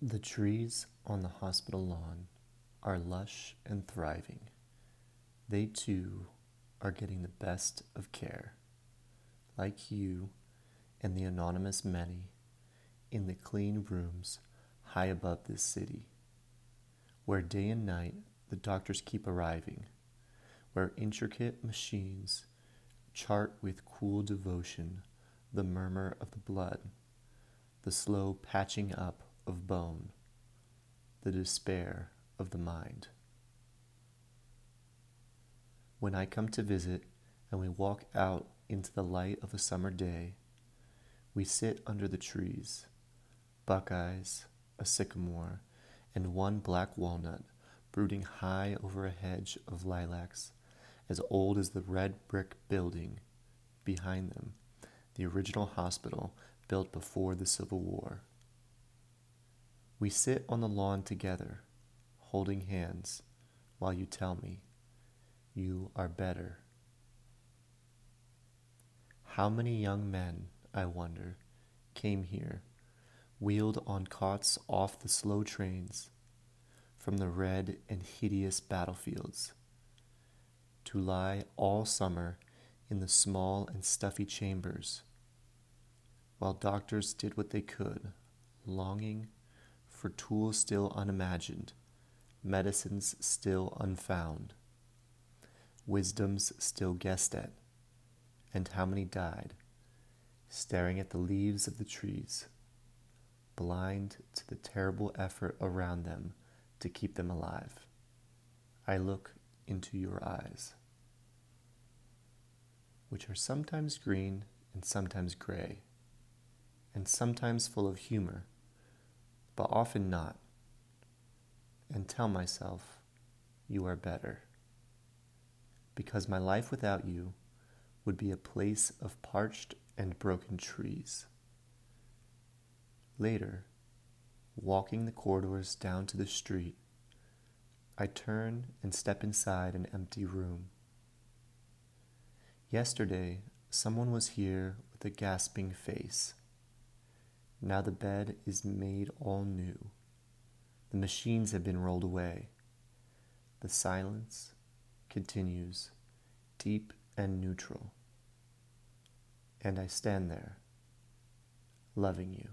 The trees on the hospital lawn are lush and thriving. They too are getting the best of care, like you and the anonymous many in the clean rooms high above this city, where day and night the doctors keep arriving, where intricate machines chart with cool devotion the murmur of the blood, the slow patching up of bone, the despair of the mind. When I come to visit and we walk out into the light of a summer day, we sit under the trees, buckeyes, a sycamore, and one black walnut brooding high over a hedge of lilacs as old as the red brick building behind them, the original hospital built before the Civil War. We sit on the lawn together, holding hands, while you tell me you are better. How many young men, I wonder, came here, wheeled on cots off the slow trains from the red and hideous battlefields, to lie all summer in the small and stuffy chambers, while doctors did what they could, longing for tools still unimagined, medicines still unfound, wisdoms still guessed at, and how many died, staring at the leaves of the trees, blind to the terrible effort around them to keep them alive. I look into your eyes, which are sometimes green and sometimes gray, and sometimes full of humor but often not, and tell myself, You are better. Because my life without you would be a place of parched and broken trees. Later, walking the corridors down to the street, I turn and step inside an empty room. Yesterday, someone was here with a gasping face. Now the bed is made all new. The machines have been rolled away. The silence continues, deep and neutral. And I stand there, loving you.